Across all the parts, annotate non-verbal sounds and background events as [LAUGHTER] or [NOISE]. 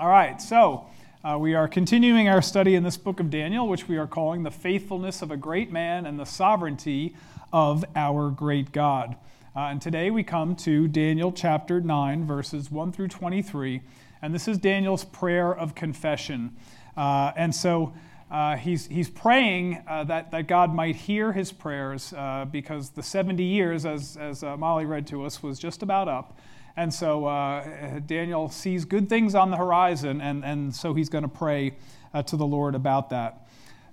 All right, so uh, we are continuing our study in this book of Daniel, which we are calling The Faithfulness of a Great Man and the Sovereignty of Our Great God. Uh, and today we come to Daniel chapter 9, verses 1 through 23. And this is Daniel's prayer of confession. Uh, and so uh, he's, he's praying uh, that, that God might hear his prayers uh, because the 70 years, as, as Molly read to us, was just about up. And so uh, Daniel sees good things on the horizon, and, and so he's going to pray uh, to the Lord about that.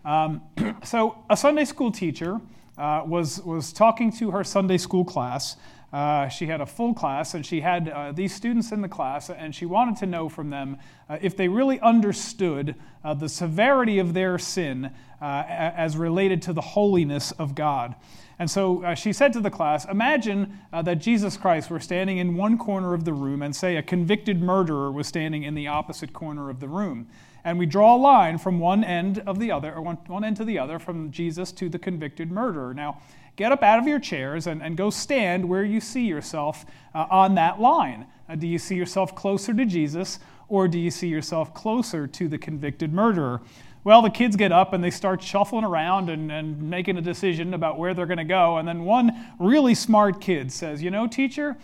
Um, [CLEARS THROAT] so, a Sunday school teacher uh, was, was talking to her Sunday school class. Uh, she had a full class, and she had uh, these students in the class, and she wanted to know from them uh, if they really understood the severity of their sin as related to the holiness of God. And so uh, she said to the class Imagine uh, that Jesus Christ were standing in one corner of the room, and say a convicted murderer was standing in the opposite corner of the room. And we draw a line from one end of the other, or one, one end to the other, from Jesus to the convicted murderer. Now, get up out of your chairs and, and go stand where you see yourself uh, on that line. Uh, do you see yourself closer to Jesus, or do you see yourself closer to the convicted murderer? Well, the kids get up and they start shuffling around and, and making a decision about where they're going to go. And then one really smart kid says, You know, teacher,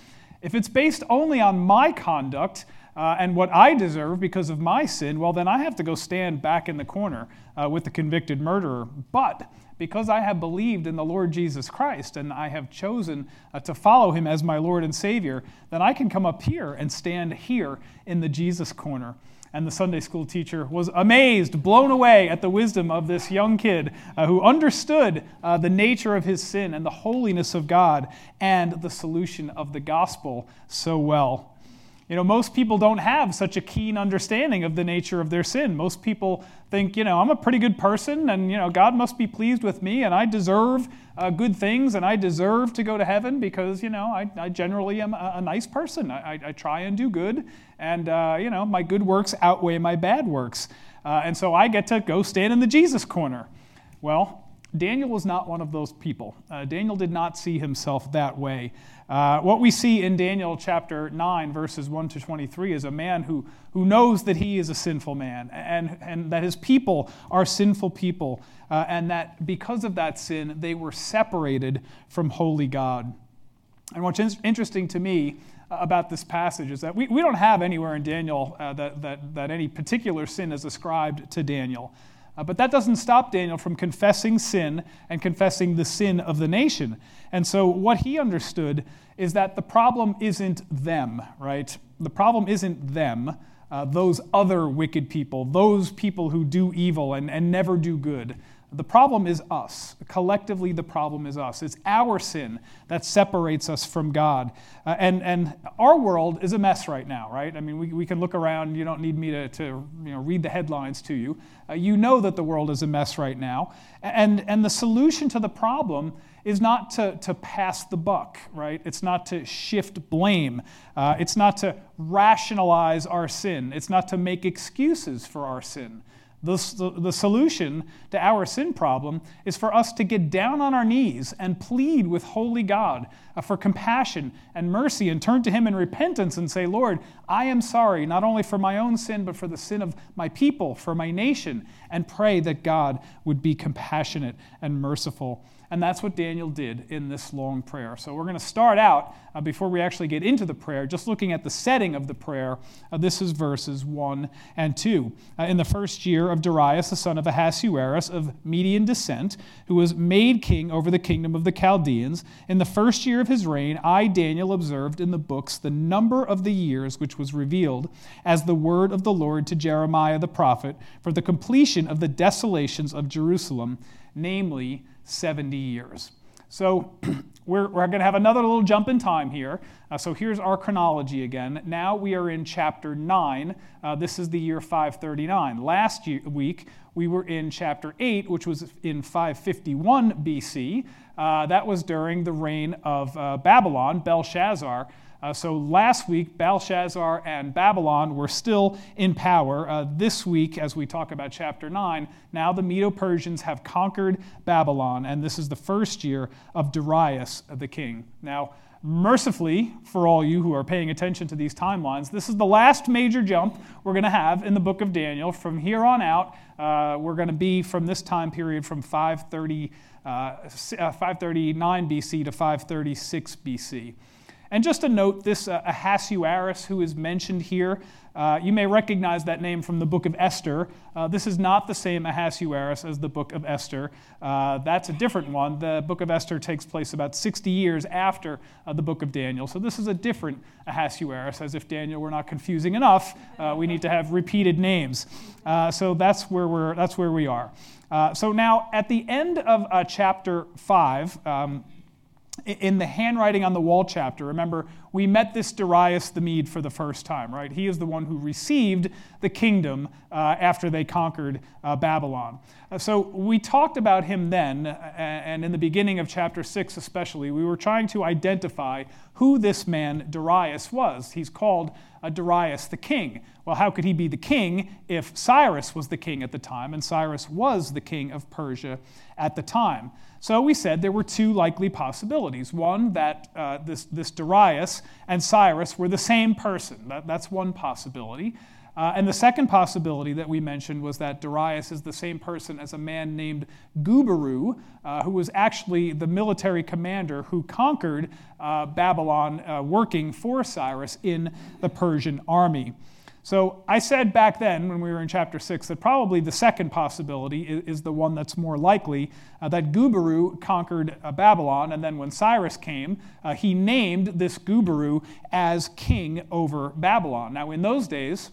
if it's based only on my conduct uh, and what I deserve because of my sin, well, then I have to go stand back in the corner uh, with the convicted murderer. But because I have believed in the Lord Jesus Christ and I have chosen uh, to follow him as my Lord and Savior, then I can come up here and stand here in the Jesus corner. And the Sunday school teacher was amazed, blown away at the wisdom of this young kid uh, who understood uh, the nature of his sin and the holiness of God and the solution of the gospel so well. You know, most people don't have such a keen understanding of the nature of their sin. Most people think, you know, I'm a pretty good person and, you know, God must be pleased with me and I deserve uh, good things and I deserve to go to heaven because, you know, I, I generally am a, a, nice person. I, I, try and do good and, uh, you know, my good works outweigh my bad works. Uh, and so I get to go stand in the Jesus corner. Well, Daniel was not one of those people. Uh, Daniel did not see himself that way. Uh, what we see in Daniel chapter 9, verses 1 to 23, is a man who, who knows that he is a sinful man and, and that his people are sinful people, uh, and that because of that sin, they were separated from holy God. And what's in- interesting to me about this passage is that we, we don't have anywhere in Daniel uh, that, that, that any particular sin is ascribed to Daniel. Uh, but that doesn't stop Daniel from confessing sin and confessing the sin of the nation. And so, what he understood is that the problem isn't them, right? The problem isn't them, uh, those other wicked people, those people who do evil and, and never do good. The problem is us. Collectively, the problem is us. It's our sin that separates us from God. Uh, and, and our world is a mess right now, right? I mean, we, we can look around. You don't need me to, to you know, read the headlines to you. Uh, you know that the world is a mess right now. And, and the solution to the problem is not to, to pass the buck, right? It's not to shift blame. Uh, it's not to rationalize our sin. It's not to make excuses for our sin. The, the, solution to our sin problem is for us to get down on our knees and plead with holy God uh, for compassion and mercy and turn to Him in repentance and say, Lord, I am sorry, not only for my own sin, but for the sin of my people, for my nation, and pray that God would be compassionate and merciful and that's what Daniel did in this long prayer. So we're going to start out, uh, before we actually get into the prayer, just looking at the setting of the prayer. Uh, this is verses 1 and 2. Uh, in the first year of Darius, the son of Ahasuerus of Median descent, who was made king over the kingdom of the Chaldeans, in the first year of his reign, I, Daniel, observed in the books the number of the years which was revealed as the word of the Lord to Jeremiah the prophet for the completion of the desolations of Jerusalem, namely 70 years. So [CLEARS THROAT] we're, we're going to have another little jump in time here. Uh, so here's our chronology again. Now we are in chapter 9. Uh, this is the year 539. Last year, week, we were in chapter 8, which was in 551 BC. Uh, that was during the reign of uh, Babylon, Belshazzar. Uh, so last week, Belshazzar and Babylon were still in power. Uh, this week, as we talk about chapter 9, now the Medo Persians have conquered Babylon, and this is the first year of Darius the king. Now, mercifully, for all you who are paying attention to these timelines, this is the last major jump we're going to have in the book of Daniel. From here on out, uh, we're going to be from this time period from 530, uh, 539 BC to 536 BC. And just a note this uh, Ahasuerus, who is mentioned here, uh, you may recognize that name from the book of Esther. Uh, this is not the same Ahasuerus as the book of Esther. Uh, that's a different one. The book of Esther takes place about 60 years after uh, the book of Daniel. So this is a different Ahasuerus, as if Daniel were not confusing enough. Uh, we need to have repeated names. Uh, so that's where, we're, that's where we are. so now, at the end of chapter 5, um, in the handwriting on the wall chapter, remember, we met this Darius the Mede for the first time, right? He is the one who received the kingdom uh, after they conquered uh, Babylon. Uh, so we talked about him then, and in the beginning of chapter 6 especially, we were trying to identify who this man Darius was. He's called uh, Darius the king. Well, how could he be the king if Cyrus was the king at the time, and Cyrus was the king of Persia at the time? So we said there were two likely possibilities. One, that uh, this, this Darius and Cyrus were the same person. That, that's one possibility. Uh, and the second possibility that we mentioned was that Darius is the same person as a man named Gubaru, uh, who was actually the military commander who conquered uh, Babylon, uh, working for Cyrus in the Persian army. So I said back then, when we were in chapter 6, that probably the second possibility is, is the one that's more likely uh, that Gubaru conquered uh, Babylon, and then when Cyrus came, uh, he named this Gubaru as king over Babylon. Now, in those days,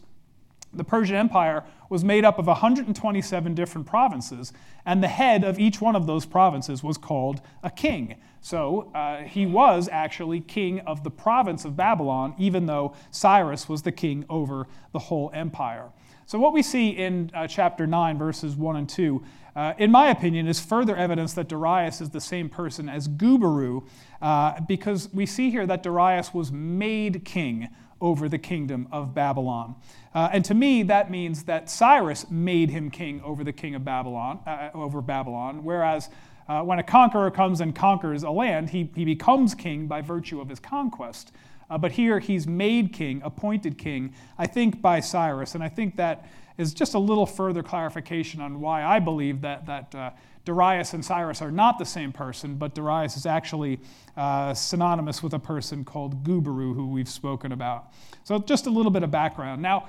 the Persian Empire was made up of 127 different provinces, and the head of each one of those provinces was called a king. So uh, he was actually king of the province of Babylon, even though Cyrus was the king over the whole empire. So, what we see in uh, chapter 9, verses 1 and 2, uh, in my opinion, is further evidence that Darius is the same person as Gubaru, uh, because we see here that Darius was made king over the kingdom of Babylon. Uh, and to me, that means that Cyrus made him king over the king of Babylon, uh, over Babylon, whereas uh, when a conqueror comes and conquers a land, he, he becomes king by virtue of his conquest. Uh, but here he's made king, appointed king, I think by Cyrus. And I think that is just a little further clarification on why I believe that, that uh, Darius and Cyrus are not the same person, but Darius is actually uh, synonymous with a person called Gubaru, who we've spoken about. So, just a little bit of background. Now,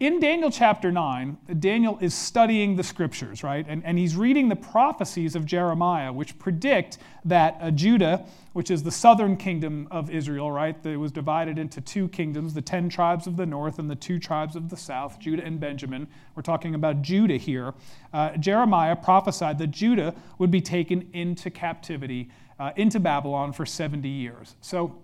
in Daniel chapter 9, Daniel is studying the scriptures, right? And, and he's reading the prophecies of Jeremiah, which predict that uh, Judah, which is the southern kingdom of Israel, right? That was divided into two kingdoms, the 10 tribes of the north and the two tribes of the south, Judah and Benjamin. We're talking about Judah here. Uh, Jeremiah prophesied that Judah would be taken into captivity, uh, into Babylon for 70 years. So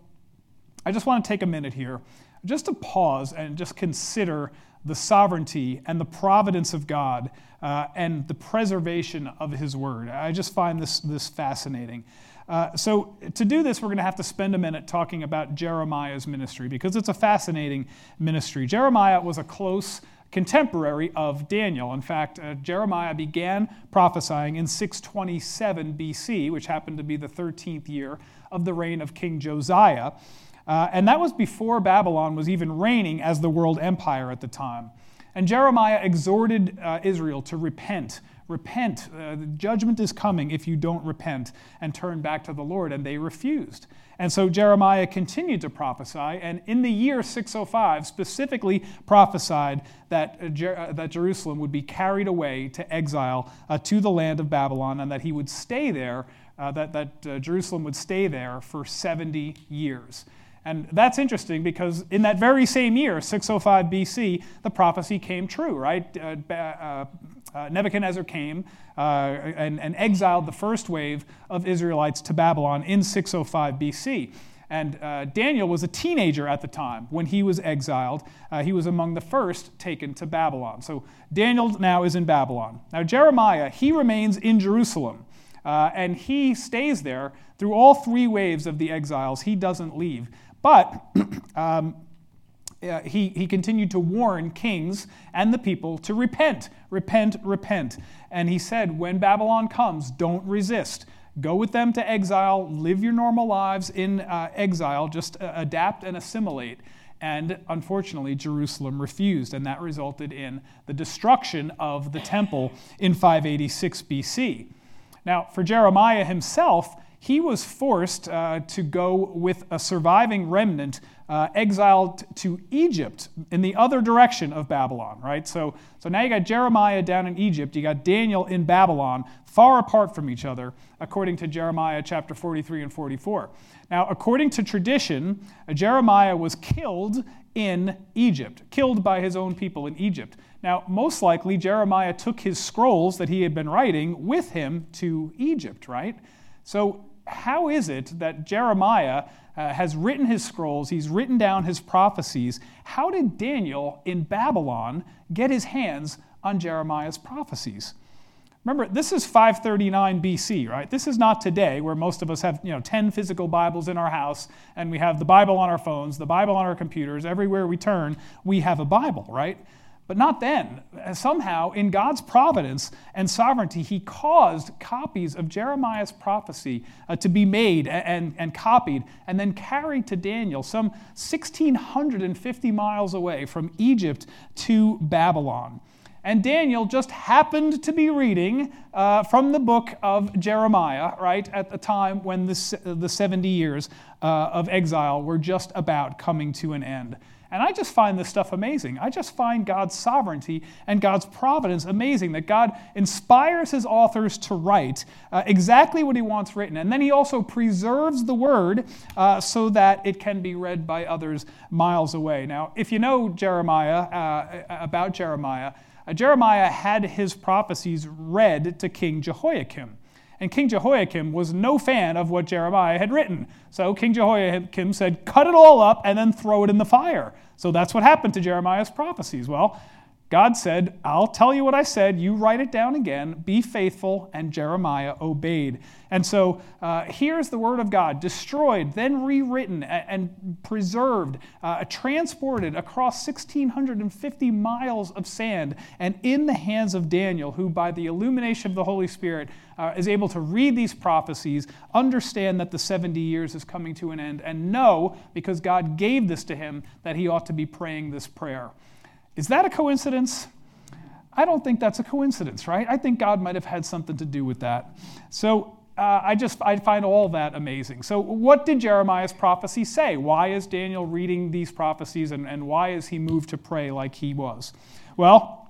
I just want to take a minute here just to pause and just consider the sovereignty and the providence of God uh, and the preservation of His Word. I just find this, this fascinating. Uh, so, to do this, we're going to have to spend a minute talking about Jeremiah's ministry because it's a fascinating ministry. Jeremiah was a close contemporary of Daniel. In fact, uh, Jeremiah began prophesying in 627 BC, which happened to be the 13th year of the reign of King Josiah. Uh, and that was before Babylon was even reigning as the world empire at the time. And Jeremiah exhorted uh, Israel to repent. Repent. Uh, judgment is coming if you don't repent and turn back to the Lord. And they refused. And so Jeremiah continued to prophesy, and in the year 605, specifically prophesied that, uh, Jer- uh, that Jerusalem would be carried away to exile uh, to the land of Babylon and that he would stay there, uh, that, that uh, Jerusalem would stay there for 70 years. And that's interesting because in that very same year, 605 BC, the prophecy came true, right? Uh, uh, uh, Nebuchadnezzar came uh, and, and, exiled the first wave of Israelites to Babylon in 605 BC. And uh, Daniel was a teenager at the time when he was exiled. Uh, he was among the first taken to Babylon. So Daniel now is in Babylon. Now, Jeremiah, he remains in Jerusalem. and he stays there through all three waves of the exiles. He doesn't leave. But [CLEARS THROAT] um, uh, he, he continued to warn kings and the people to repent, repent, repent. And he said, When Babylon comes, don't resist. Go with them to exile, live your normal lives in uh, exile, just uh, adapt and assimilate. And unfortunately, Jerusalem refused, and that resulted in the destruction of the temple in 586 BC. Now, for Jeremiah himself, he was forced uh, to go with a surviving remnant uh, exiled to Egypt in the other direction of Babylon, right? So, so now you got Jeremiah down in Egypt, you got Daniel in Babylon, far apart from each other, according to Jeremiah chapter 43 and 44. Now, according to tradition, Jeremiah was killed in Egypt, killed by his own people in Egypt. Now, most likely, Jeremiah took his scrolls that he had been writing with him to Egypt, right? So, how is it that Jeremiah uh, has written his scrolls, he's written down his prophecies? How did Daniel in Babylon get his hands on Jeremiah's prophecies? Remember, this is 539 BC, right? This is not today where most of us have, you know, 10 physical Bibles in our house and we have the Bible on our phones, the Bible on our computers. Everywhere we turn, we have a Bible, right? But not then. Somehow, in God's providence and sovereignty, He caused copies of Jeremiah's prophecy uh, to be made and, and, copied and then carried to Daniel, some 1,650 miles away from Egypt to Babylon. And Daniel just happened to be reading uh, from the book of Jeremiah, right, at the time when the, the 70 years uh, of exile were just about coming to an end. And I just find this stuff amazing. I just find God's sovereignty and God's providence amazing that God inspires his authors to write uh, exactly what he wants written. And then he also preserves the word uh, so that it can be read by others miles away. Now, if you know Jeremiah, uh, about Jeremiah, uh, Jeremiah had his prophecies read to King Jehoiakim. And King Jehoiakim was no fan of what Jeremiah had written. So King Jehoiakim said, Cut it all up and then throw it in the fire. So that's what happened to Jeremiah's prophecies. Well, God said, I'll tell you what I said. You write it down again. Be faithful. And Jeremiah obeyed. And so uh, here's the word of God destroyed, then rewritten and, preserved, uh, transported across 1,650 miles of sand, and in the hands of Daniel, who, by the illumination of the Holy Spirit, uh, is able to read these prophecies, understand that the 70 years is coming to an end, and know, because God gave this to him, that he ought to be praying this prayer. Is that a coincidence? I don't think that's a coincidence, right? I think God might have had something to do with that. So uh, I just I find all that amazing. So what did Jeremiah's prophecy say? Why is Daniel reading these prophecies and, and why is he moved to pray like he was? Well,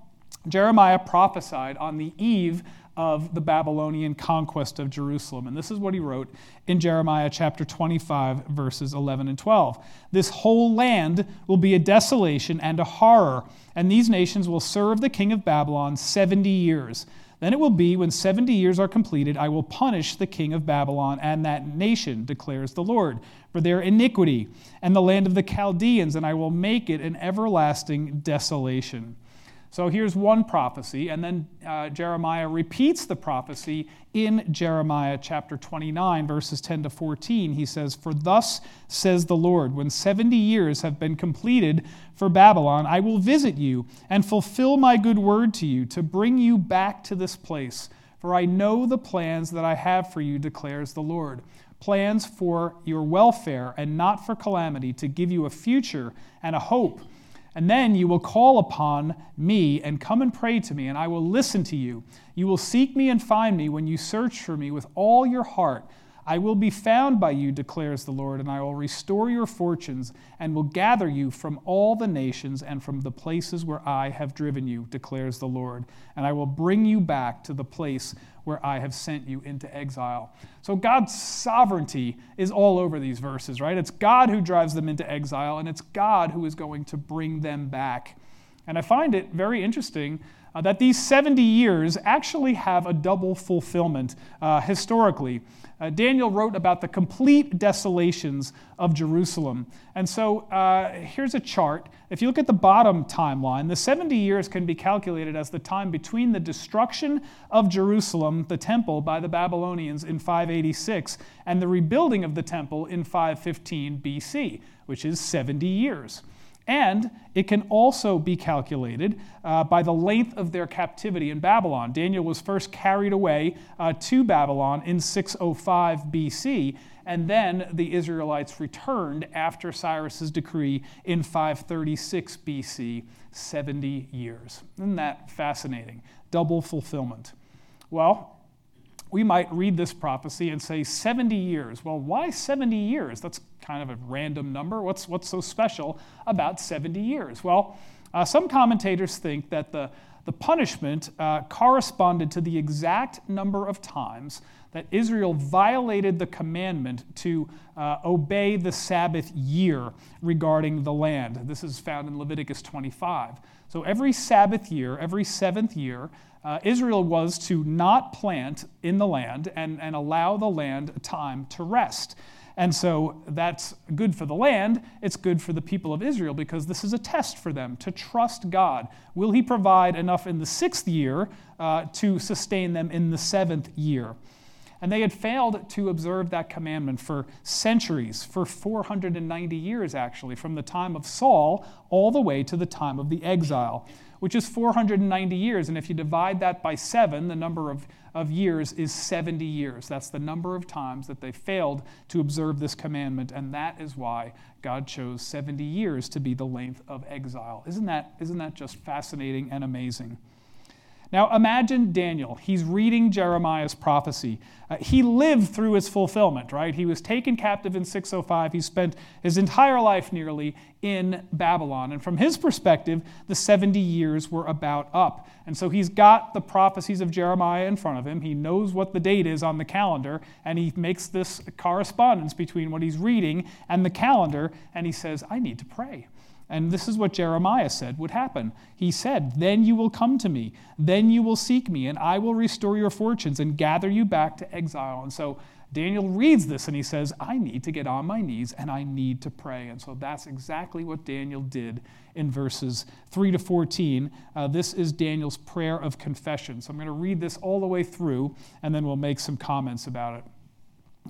Jeremiah prophesied on the eve of the Babylonian conquest of Jerusalem. And this is what he wrote in Jeremiah chapter 25, verses 11 and 12. This whole land will be a desolation and a horror, and these nations will serve the king of Babylon 70 years. Then it will be when 70 years are completed, I will punish the king of Babylon and that nation, declares the Lord, for their iniquity, and the land of the Chaldeans, and I will make it an everlasting desolation. So here's one prophecy, and then uh, Jeremiah repeats the prophecy in Jeremiah chapter 29, verses 10 to 14. He says, For thus says the Lord, when 70 years have been completed for Babylon, I will visit you and fulfill my good word to you to bring you back to this place. For I know the plans that I have for you, declares the Lord plans for your welfare and not for calamity, to give you a future and a hope. And then you will call upon me and come and pray to me, and I will listen to you. You will seek me and find me when you search for me with all your heart. I will be found by you, declares the Lord, and I will restore your fortunes and will gather you from all the nations and from the places where I have driven you, declares the Lord. And I will bring you back to the place where I have sent you into exile. So God's sovereignty is all over these verses, right? It's God who drives them into exile, and it's God who is going to bring them back. And I find it very interesting uh, that these 70 years actually have a double fulfillment uh, historically. Uh, Daniel wrote about the complete desolations of Jerusalem. And so uh, here's a chart. If you look at the bottom timeline, the 70 years can be calculated as the time between the destruction of Jerusalem, the temple, by the Babylonians in 586, and the rebuilding of the temple in 515 BC, which is 70 years. And it can also be calculated uh, by the length of their captivity in Babylon. Daniel was first carried away uh, to Babylon in 605 BC, and then the Israelites returned after Cyrus's decree in 536 BC, 70 years. Isn't that fascinating? Double fulfillment. Well, we might read this prophecy and say 70 years. Well, why 70 years? That's kind of a random number. What's, what's so special about 70 years? Well, uh, some commentators think that the, the punishment uh, corresponded to the exact number of times that Israel violated the commandment to uh, obey the Sabbath year regarding the land. This is found in Leviticus 25. So every Sabbath year, every seventh year, uh, Israel was to not plant in the land and, and allow the land time to rest. And so that's good for the land. It's good for the people of Israel because this is a test for them to trust God. Will He provide enough in the sixth year uh, to sustain them in the seventh year? And they had failed to observe that commandment for centuries, for 490 years actually, from the time of Saul all the way to the time of the exile which is 490 years. And if you divide that by seven, the number of, of years is 70 years. That's the number of times that they failed to observe this commandment. And that is why God chose 70 years to be the length of exile. Isn't that, isn't that just fascinating and amazing? Now imagine Daniel. He's reading Jeremiah's prophecy. Uh, he lived through its fulfillment, right? He was taken captive in 605. He spent his entire life nearly in Babylon. And from his perspective, the 70 years were about up. And so he's got the prophecies of Jeremiah in front of him. He knows what the date is on the calendar, and he makes this correspondence between what he's reading and the calendar, and he says, I need to pray. And this is what Jeremiah said would happen. He said, Then you will come to me, then you will seek me, and I will restore your fortunes and gather you back to exile. And so Daniel reads this and he says, I need to get on my knees and I need to pray. And so that's exactly what Daniel did in verses 3 to 14. Uh, this is Daniel's prayer of confession. So I'm going to read this all the way through and then we'll make some comments about it.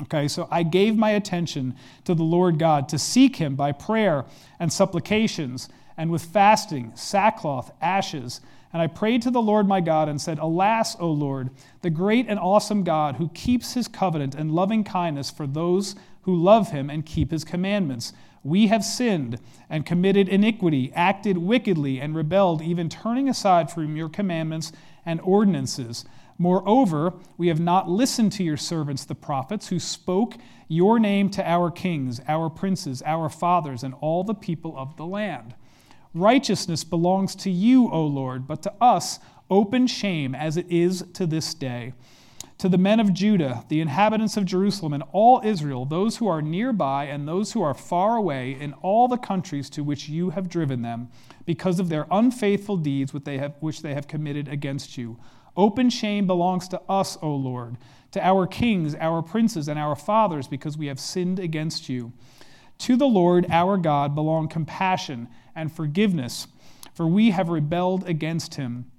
Okay, so I gave my attention to the Lord God to seek him by prayer and supplications and with fasting, sackcloth, ashes. And I prayed to the Lord my God and said, Alas, O Lord, the great and awesome God who keeps his covenant and loving kindness for those who love him and keep his commandments. We have sinned and committed iniquity, acted wickedly, and rebelled, even turning aside from your commandments and ordinances. Moreover, we have not listened to your servants, the prophets, who spoke your name to our kings, our princes, our fathers, and all the people of the land. Righteousness belongs to you, O Lord, but to us open shame, as it is to this day. To the men of Judah, the inhabitants of Jerusalem, and all Israel, those who are nearby and those who are far away, in all the countries to which you have driven them, because of their unfaithful deeds which they have, committed against you. Open shame belongs to us, O Lord, to our kings, our princes, and our fathers, because we have sinned against you. To the Lord our God belong compassion and forgiveness, for we have rebelled against him.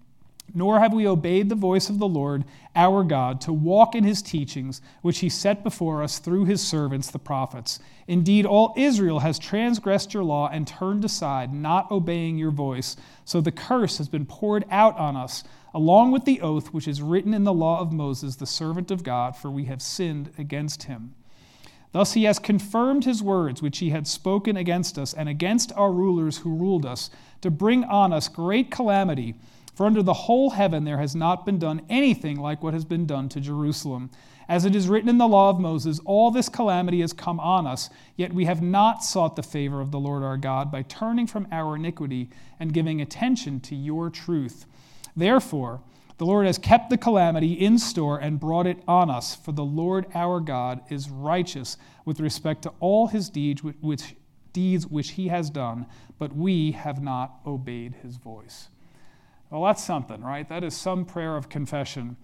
Nor have we obeyed the voice of the Lord our God to walk in his teachings, which he set before us through his servants the prophets. Indeed, all Israel has transgressed your law and turned aside, not obeying your voice. So the curse has been poured out on us along with the oath which is written in the law of Moses, the servant of God, for we have sinned against him. Thus he has confirmed his words which he had spoken against us and against our rulers who ruled us, to bring on us great calamity. For under the whole heaven there has not been done anything like what has been done to Jerusalem. As it is written in the law of Moses, all this calamity has come on us, yet we have not sought the favor of the Lord our God by turning from our iniquity and giving attention to your truth. Therefore, the Lord has kept the calamity in store and brought it on us, for the Lord our God is righteous with respect to all his deeds which, deeds which he has done, but we have not obeyed his voice. Well, that's something, right? That is some prayer of confession.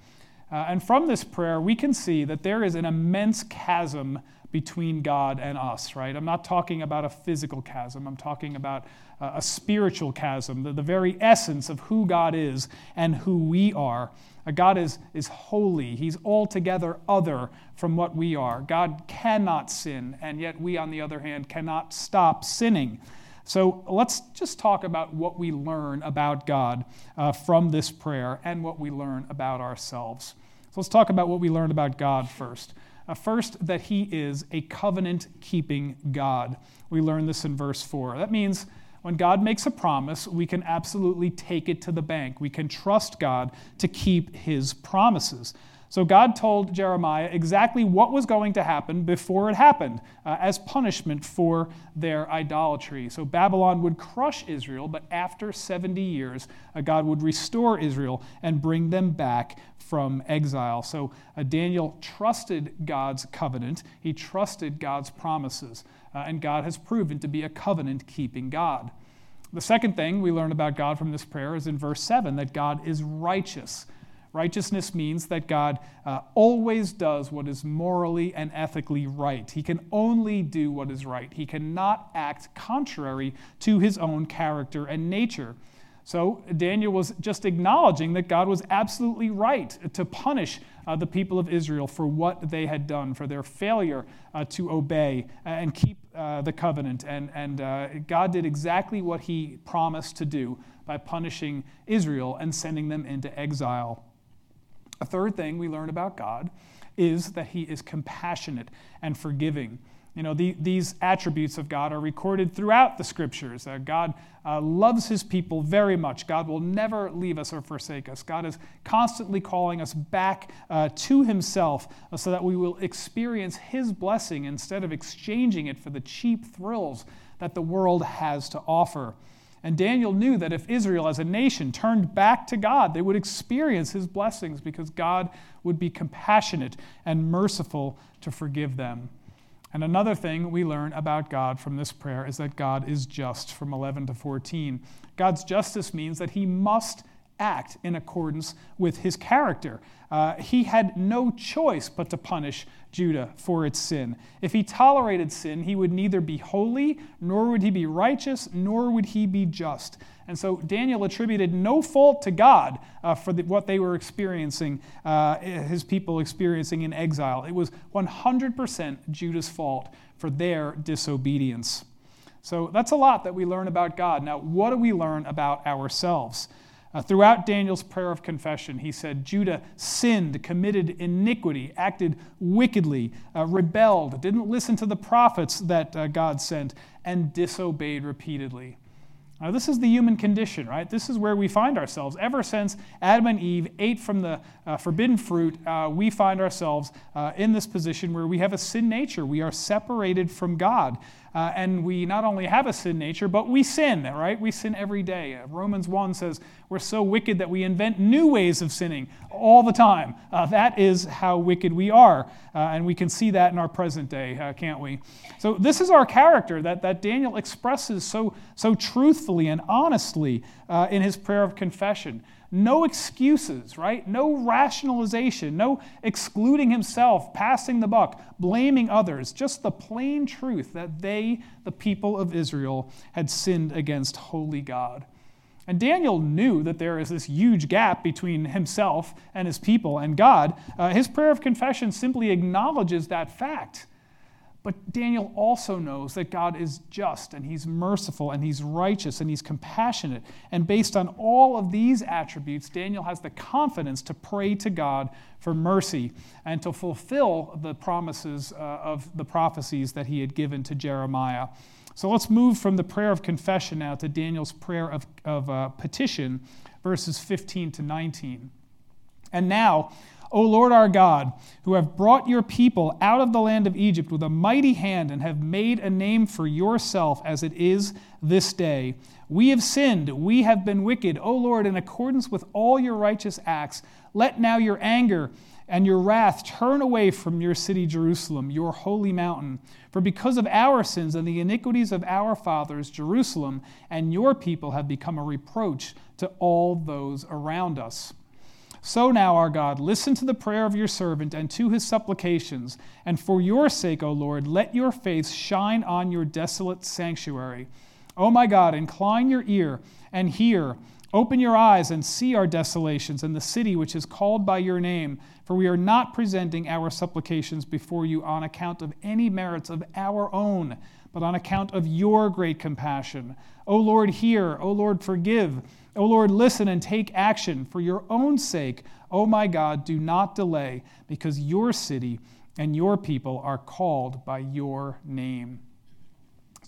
Uh, and from this prayer, we can see that there is an immense chasm between God and us, right? I'm not talking about a physical chasm, I'm talking about a spiritual chasm, the, the very essence of who God is and who we are. God is, is holy. He's altogether other from what we are. God cannot sin, and yet we, on the other hand, cannot stop sinning. So let's just talk about what we learn about God uh, from this prayer and what we learn about ourselves. So let's talk about what we learn about God first. Uh, first, that He is a covenant keeping God. We learn this in verse 4. That means when God makes a promise, we can absolutely take it to the bank. We can trust God to keep His promises. So God told Jeremiah exactly what was going to happen before it happened uh, as punishment for their idolatry. So Babylon would crush Israel, but after 70 years, uh, God would restore Israel and bring them back from exile. So uh, Daniel trusted God's covenant, he trusted God's promises, uh, and God has proven to be a covenant keeping God. The second thing we learn about God from this prayer is in verse 7 that God is righteous. Righteousness means that God uh, always does what is morally and ethically right. He can only do what is right. He cannot act contrary to his own character and nature. So Daniel was just acknowledging that God was absolutely right to punish uh, the people of Israel for what they had done, for their failure uh, to obey and keep uh, the covenant. And, and uh, God did exactly what he promised to do by punishing Israel and sending them into exile. A third thing we learn about God is that he is compassionate and forgiving. You know, the, these attributes of God are recorded throughout the scriptures. Uh, God uh, loves his people very much. God will never leave us or forsake us. God is constantly calling us back uh, to himself uh, so that we will experience his blessing instead of exchanging it for the cheap thrills that the world has to offer. And Daniel knew that if Israel as a nation turned back to God, they would experience his blessings because God would be compassionate and merciful to forgive them. And another thing we learn about God from this prayer is that God is just from 11 to 14. God's justice means that he must act in accordance with his character. Uh, he had no choice but to punish Judah for its sin. If he tolerated sin, he would neither be holy, nor would he be righteous, nor would he be just. And so Daniel attributed no fault to God uh, for the, what they were experiencing, uh, his people experiencing in exile. It was 100% Judah's fault for their disobedience. So that's a lot that we learn about God. Now, what do we learn about ourselves? Uh, throughout Daniel's prayer of confession, he said, Judah sinned, committed iniquity, acted wickedly, uh, rebelled, didn't listen to the prophets that uh, God sent, and disobeyed repeatedly. Now, this is the human condition, right? This is where we find ourselves. Ever since Adam and Eve ate from the uh, forbidden fruit, uh, we find ourselves uh, in this position where we have a sin nature. We are separated from God. Uh, and we not only have a sin nature, but we sin, right? We sin every day. Uh, Romans 1 says we're so wicked that we invent new ways of sinning all the time. Uh, that is how wicked we are. Uh, and we can see that in our present day, uh, can't we? So, this is our character that, that Daniel expresses so, so truthfully and honestly uh, in his prayer of confession. No excuses, right? No rationalization, no excluding himself, passing the buck, blaming others. Just the plain truth that they, the people of Israel, had sinned against holy God. And Daniel knew that there is this huge gap between himself and his people and God. Uh, his prayer of confession simply acknowledges that fact. But Daniel also knows that God is just and he's merciful and he's righteous and he's compassionate. And based on all of these attributes, Daniel has the confidence to pray to God for mercy and to fulfill the promises uh, of the prophecies that he had given to Jeremiah. So let's move from the prayer of confession now to Daniel's prayer of, of uh, petition, verses 15 to 19. And now, O Lord our God, who have brought your people out of the land of Egypt with a mighty hand and have made a name for yourself as it is this day. We have sinned, we have been wicked. O Lord, in accordance with all your righteous acts, let now your anger and your wrath turn away from your city Jerusalem, your holy mountain. For because of our sins and the iniquities of our fathers, Jerusalem and your people have become a reproach to all those around us. So now, our God, listen to the prayer of your servant and to his supplications, and for your sake, O Lord, let your face shine on your desolate sanctuary. O my God, incline your ear and hear. Open your eyes and see our desolations and the city which is called by your name, for we are not presenting our supplications before you on account of any merits of our own but on account of your great compassion. O Lord, hear. O Lord, forgive. O Lord, listen and take action. For your own sake, O my God, do not delay, because your city and your people are called by your name.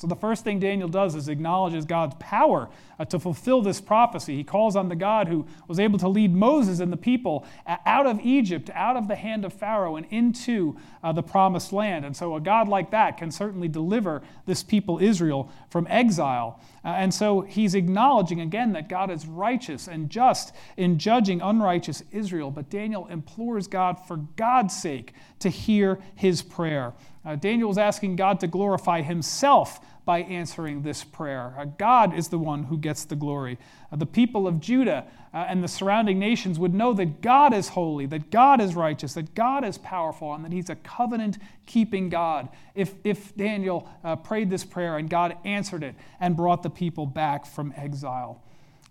So, the first thing Daniel does is acknowledges God's power uh, to fulfill this prophecy. He calls on the God who was able to lead Moses and the people uh, out of Egypt, out of the hand of Pharaoh, and into uh, the promised land. And so, a God like that can certainly deliver this people, Israel, from exile. Uh, and so, he's acknowledging again that God is righteous and just in judging unrighteous Israel. But Daniel implores God for God's sake to hear his prayer. Uh, Daniel was asking God to glorify himself by answering this prayer. Uh, God is the one who gets the glory. Uh, the people of Judah uh, and the surrounding nations would know that God is holy, that God is righteous, that God is powerful, and that He's a covenant keeping God. If, if Daniel prayed this prayer and God answered it and brought the people back from exile.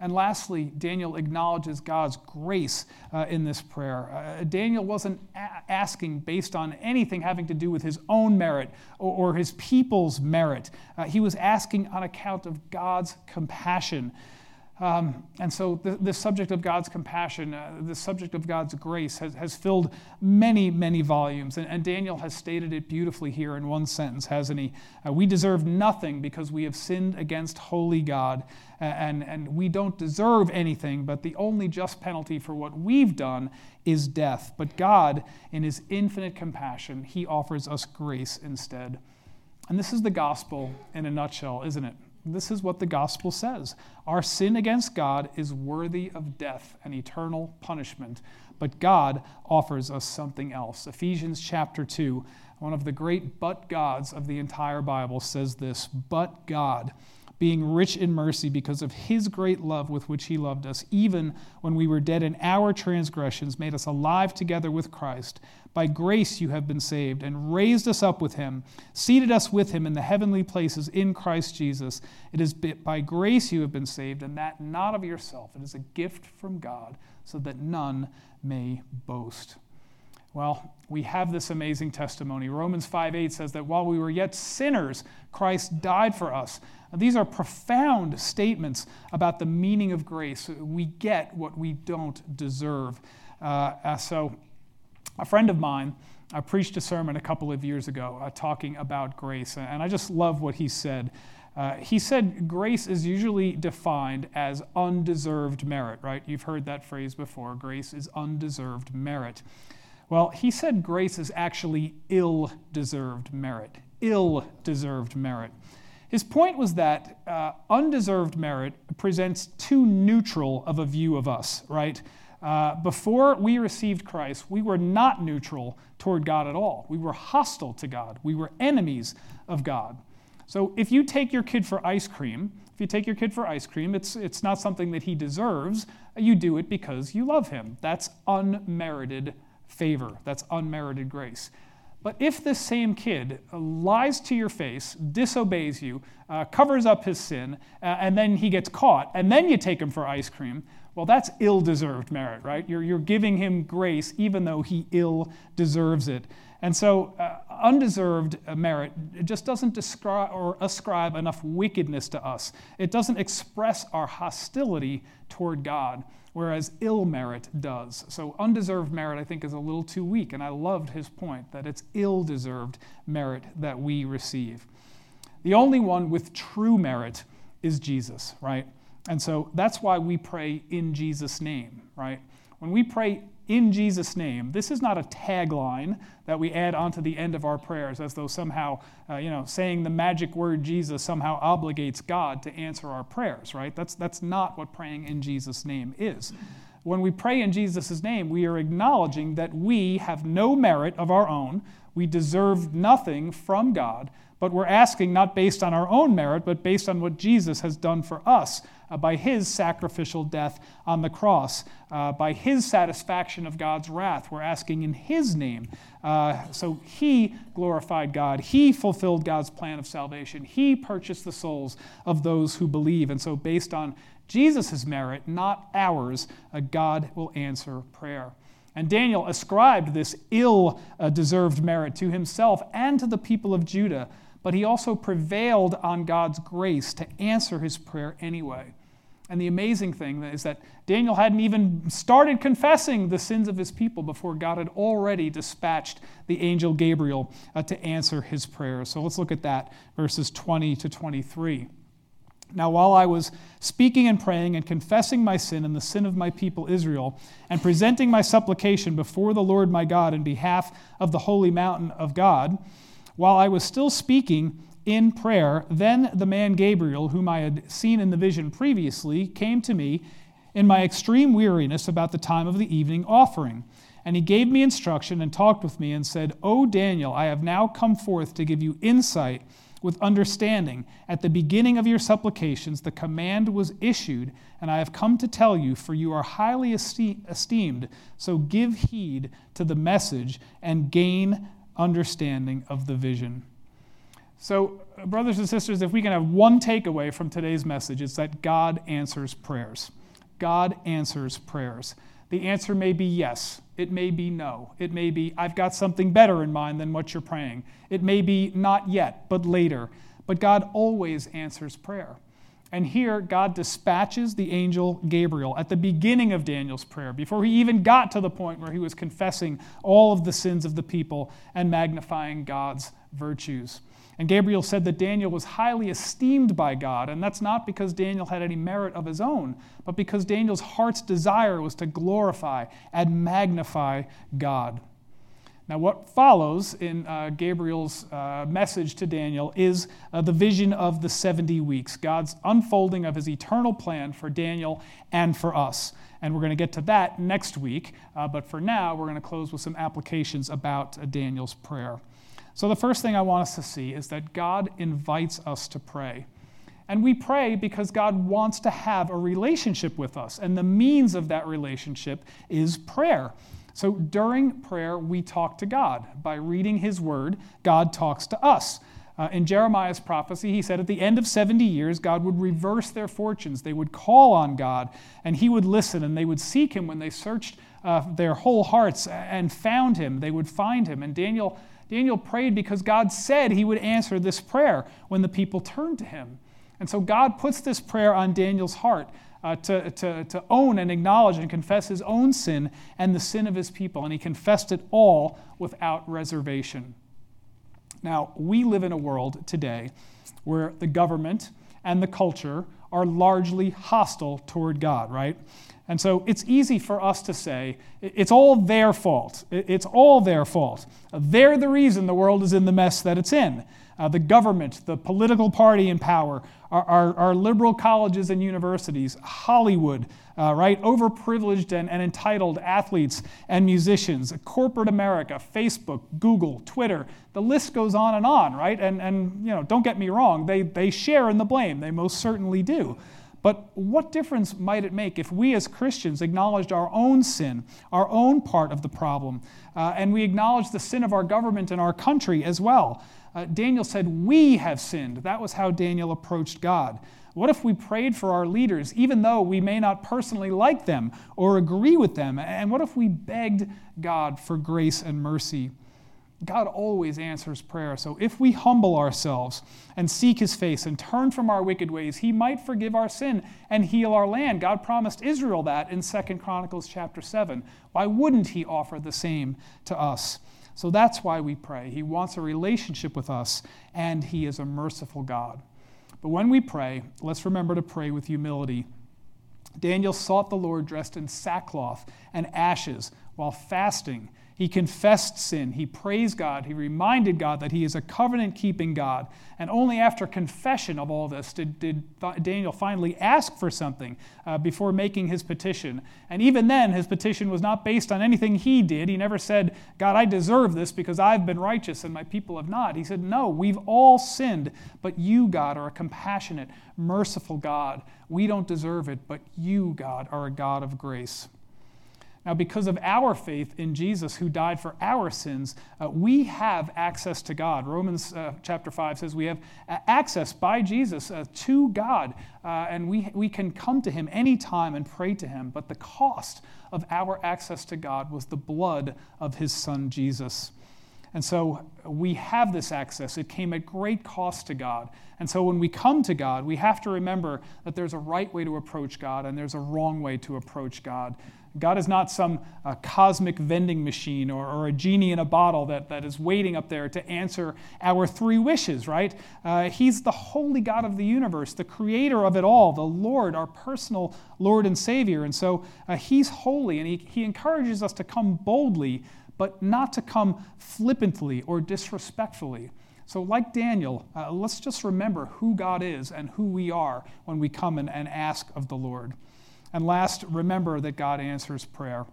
And lastly, Daniel acknowledges God's grace uh, in this prayer. Uh, Daniel wasn't a- asking based on anything having to do with his own merit or, or his people's merit. Uh, he was asking on account of God's compassion. Um, and so, the, the, subject of God's compassion, uh, the subject of God's grace, has, has filled many, many volumes. And, and, Daniel has stated it beautifully here in one sentence, hasn't he? Uh, we deserve nothing because we have sinned against holy God, and, and we don't deserve anything, but the only just penalty for what we've done is death. But God, in his infinite compassion, he offers us grace instead. And this is the gospel in a nutshell, isn't it? This is what the gospel says. Our sin against God is worthy of death and eternal punishment, but God offers us something else. Ephesians chapter 2, one of the great but gods of the entire Bible, says this But God, being rich in mercy because of his great love with which he loved us, even when we were dead in our transgressions, made us alive together with Christ. By grace you have been saved, and raised us up with him, seated us with him in the heavenly places in Christ Jesus. It is by grace you have been saved, and that not of yourself. It is a gift from God, so that none may boast. Well, we have this amazing testimony. Romans 5 8 says that while we were yet sinners, Christ died for us. These are profound statements about the meaning of grace. We get what we don't deserve. Uh, uh so, a friend of mine I preached a sermon a couple of years ago uh, talking about grace, and I just love what he said. Uh, he said grace is usually defined as undeserved merit, right? You've heard that phrase before grace is undeserved merit. Well, he said grace is actually ill deserved merit. Ill deserved merit. His point was that uh, undeserved merit presents too neutral of a view of us, right? Uh, before we received Christ, we were not neutral toward God at all. We were hostile to God. We were enemies of God. So if you take your kid for ice cream, if you take your kid for ice cream, it's, it's not something that he deserves. You do it because you love him. That's unmerited favor, that's unmerited grace. But if this same kid lies to your face, disobeys you, uh, covers up his sin, uh, and then he gets caught, and then you take him for ice cream, well, that's ill deserved merit, right? You're, you're giving him grace even though he ill deserves it. And so, uh, undeserved merit just doesn't describe or ascribe enough wickedness to us. It doesn't express our hostility toward God, whereas ill merit does. So, undeserved merit, I think, is a little too weak. And I loved his point that it's ill deserved merit that we receive. The only one with true merit is Jesus, right? And so that's why we pray in Jesus' name, right? When we pray in Jesus' name, this is not a tagline that we add onto the end of our prayers as though somehow, uh, you know, saying the magic word Jesus somehow obligates God to answer our prayers, right? That's, that's not what praying in Jesus' name is. When we pray in Jesus' name, we are acknowledging that we have no merit of our own, we deserve nothing from God, but we're asking not based on our own merit, but based on what Jesus has done for us uh, by his sacrificial death on the cross, uh, by his satisfaction of God's wrath. We're asking in his name. Uh, so he glorified God. He fulfilled God's plan of salvation. He purchased the souls of those who believe. And so, based on Jesus' merit, not ours, God will answer prayer. And Daniel ascribed this ill deserved merit to himself and to the people of Judah but he also prevailed on God's grace to answer his prayer anyway. And the amazing thing is that Daniel hadn't even started confessing the sins of his people before God had already dispatched the angel Gabriel uh, to answer his prayers. So let's look at that, verses 20 to 23. Now, while I was speaking and praying and confessing my sin and the sin of my people Israel, and presenting my supplication before the Lord my God in behalf of the holy mountain of God, while I was still speaking, in prayer, then the man Gabriel, whom I had seen in the vision previously, came to me in my extreme weariness about the time of the evening offering. And he gave me instruction and talked with me and said, O Daniel, I have now come forth to give you insight with understanding. At the beginning of your supplications, the command was issued, and I have come to tell you, for you are highly esteemed. So give heed to the message and gain understanding of the vision. So, uh, brothers and sisters, if we can have one takeaway from today's message, it's that God answers prayers. God answers prayers. The answer may be yes. It may be no. It may be, I've got something better in mind than what you're praying. It may be not yet, but later. But God always answers prayer. And here, God dispatches the angel Gabriel at the beginning of Daniel's prayer, before he even got to the point where he was confessing all of the sins of the people and magnifying God's virtues. And Gabriel said that Daniel was highly esteemed by God, and that's not because Daniel had any merit of his own, but because Daniel's heart's desire was to glorify and magnify God. Now, what follows in uh, Gabriel's uh, message to Daniel is uh, the vision of the 70 weeks, God's unfolding of his eternal plan for Daniel and for us. And we're going to get to that next week, uh, but for now, we're going to close with some applications about uh, Daniel's prayer. So, the first thing I want us to see is that God invites us to pray. And we pray because God wants to have a relationship with us. And the means of that relationship is prayer. So, during prayer, we talk to God. By reading His Word, God talks to us. Uh, in Jeremiah's prophecy, he said at the end of 70 years, God would reverse their fortunes. They would call on God, and He would listen, and they would seek Him when they searched uh, their whole hearts and found Him. They would find Him. And Daniel Daniel prayed because God said he would answer this prayer when the people turned to him. And so God puts this prayer on Daniel's heart uh, to, to, to own and acknowledge and confess his own sin and the sin of his people. And he confessed it all without reservation. Now, we live in a world today where the government and the culture are largely hostile toward God, right? And so it's easy for us to say, it's all their fault. It's all their fault. They're the reason the world is in the mess that it's in. Uh, the government, the political party in power, our, our, our liberal colleges and universities, Hollywood, uh, right? Overprivileged and, and entitled athletes and musicians, corporate America, Facebook, Google, Twitter. The list goes on and on, right? And, and you know, don't get me wrong, they, they share in the blame. They most certainly do. But what difference might it make if we as Christians acknowledged our own sin, our own part of the problem, uh, and we acknowledged the sin of our government and our country as well? Uh, Daniel said, We have sinned. That was how Daniel approached God. What if we prayed for our leaders, even though we may not personally like them or agree with them? And what if we begged God for grace and mercy? God always answers prayer. So if we humble ourselves and seek his face and turn from our wicked ways, he might forgive our sin and heal our land. God promised Israel that in 2 Chronicles chapter 7. Why wouldn't he offer the same to us? So that's why we pray. He wants a relationship with us and he is a merciful God. But when we pray, let's remember to pray with humility. Daniel sought the Lord dressed in sackcloth and ashes while fasting he confessed sin. He praised God. He reminded God that he is a covenant keeping God. And only after confession of all this did, did Daniel finally ask for something uh, before making his petition. And even then, his petition was not based on anything he did. He never said, God, I deserve this because I've been righteous and my people have not. He said, No, we've all sinned, but you, God, are a compassionate, merciful God. We don't deserve it, but you, God, are a God of grace. Now, because of our faith in Jesus who died for our sins, uh, we have access to God. Romans uh, chapter 5 says we have access by Jesus uh, to God, uh, and we, we can come to Him anytime and pray to Him. But the cost of our access to God was the blood of His Son Jesus. And so we have this access. It came at great cost to God. And so when we come to God, we have to remember that there's a right way to approach God and there's a wrong way to approach God. God is not some uh, cosmic vending machine or, or, a genie in a bottle that, that is waiting up there to answer our three wishes, right? Uh, he's the holy God of the universe, the creator of it all, the Lord, our personal Lord and Savior. And so uh, He's holy, and he, he encourages us to come boldly, but not to come flippantly or disrespectfully. So, like Daniel, uh, let's just remember who God is and who we are when we come and, and ask of the Lord. And last, remember that God answers prayer.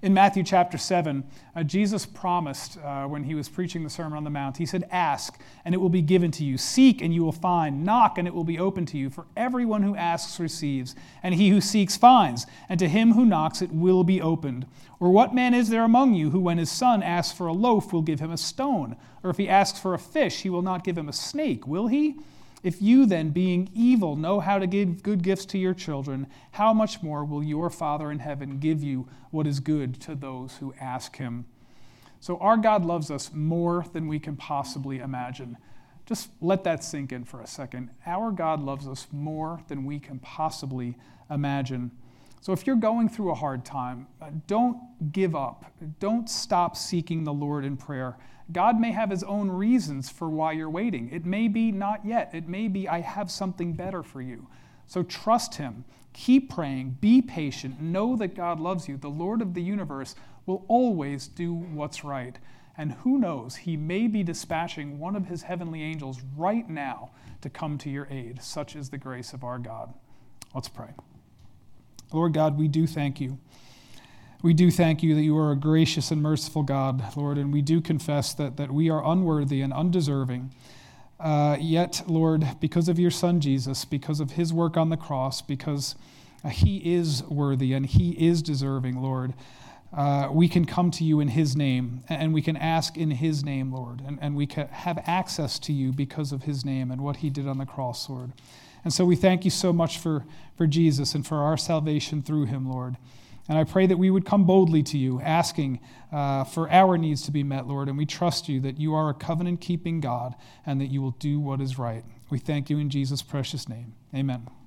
In Matthew chapter 7, uh, Jesus promised uh, when he was preaching the Sermon on the Mount, he said, Ask, and it will be given to you. Seek, and you will find. Knock, and it will be open to you. For everyone who asks receives, and he who seeks finds, and to him who knocks it will be opened. Or what man is there among you who, when his son asks for a loaf, will give him a stone? Or if he asks for a fish, he will not give him a snake, will he? If you then, being evil, know how to give good gifts to your children, how much more will your Father in heaven give you what is good to those who ask him? So, our God loves us more than we can possibly imagine. Just let that sink in for a second. Our God loves us more than we can possibly imagine. So, if you're going through a hard time, uh, don't give up. Don't stop seeking the Lord in prayer. God may have his own reasons for why you're waiting. It may be not yet. It may be, I have something better for you. So trust him. Keep praying. Be patient. Know that God loves you. The Lord of the universe will always do what's right. And who knows, he may be dispatching one of his heavenly angels right now to come to your aid. Such is the grace of our God. Let's pray. Lord God, we do thank you. We do thank you that you are a gracious and merciful God, Lord, and we do confess that, that we are unworthy and undeserving. Uh, yet, Lord, because of your Son Jesus, because of his work on the cross, because uh, he is worthy and he is deserving, Lord, uh, we can come to you in his name and we can ask in his name, Lord, and, and we can have access to you because of his name and what he did on the cross, Lord. And so we thank you so much for, for Jesus and for our salvation through him, Lord. And I pray that we would come boldly to you, asking uh, for our needs to be met, Lord. And we trust you that you are a covenant keeping God and that you will do what is right. We thank you in Jesus' precious name. Amen.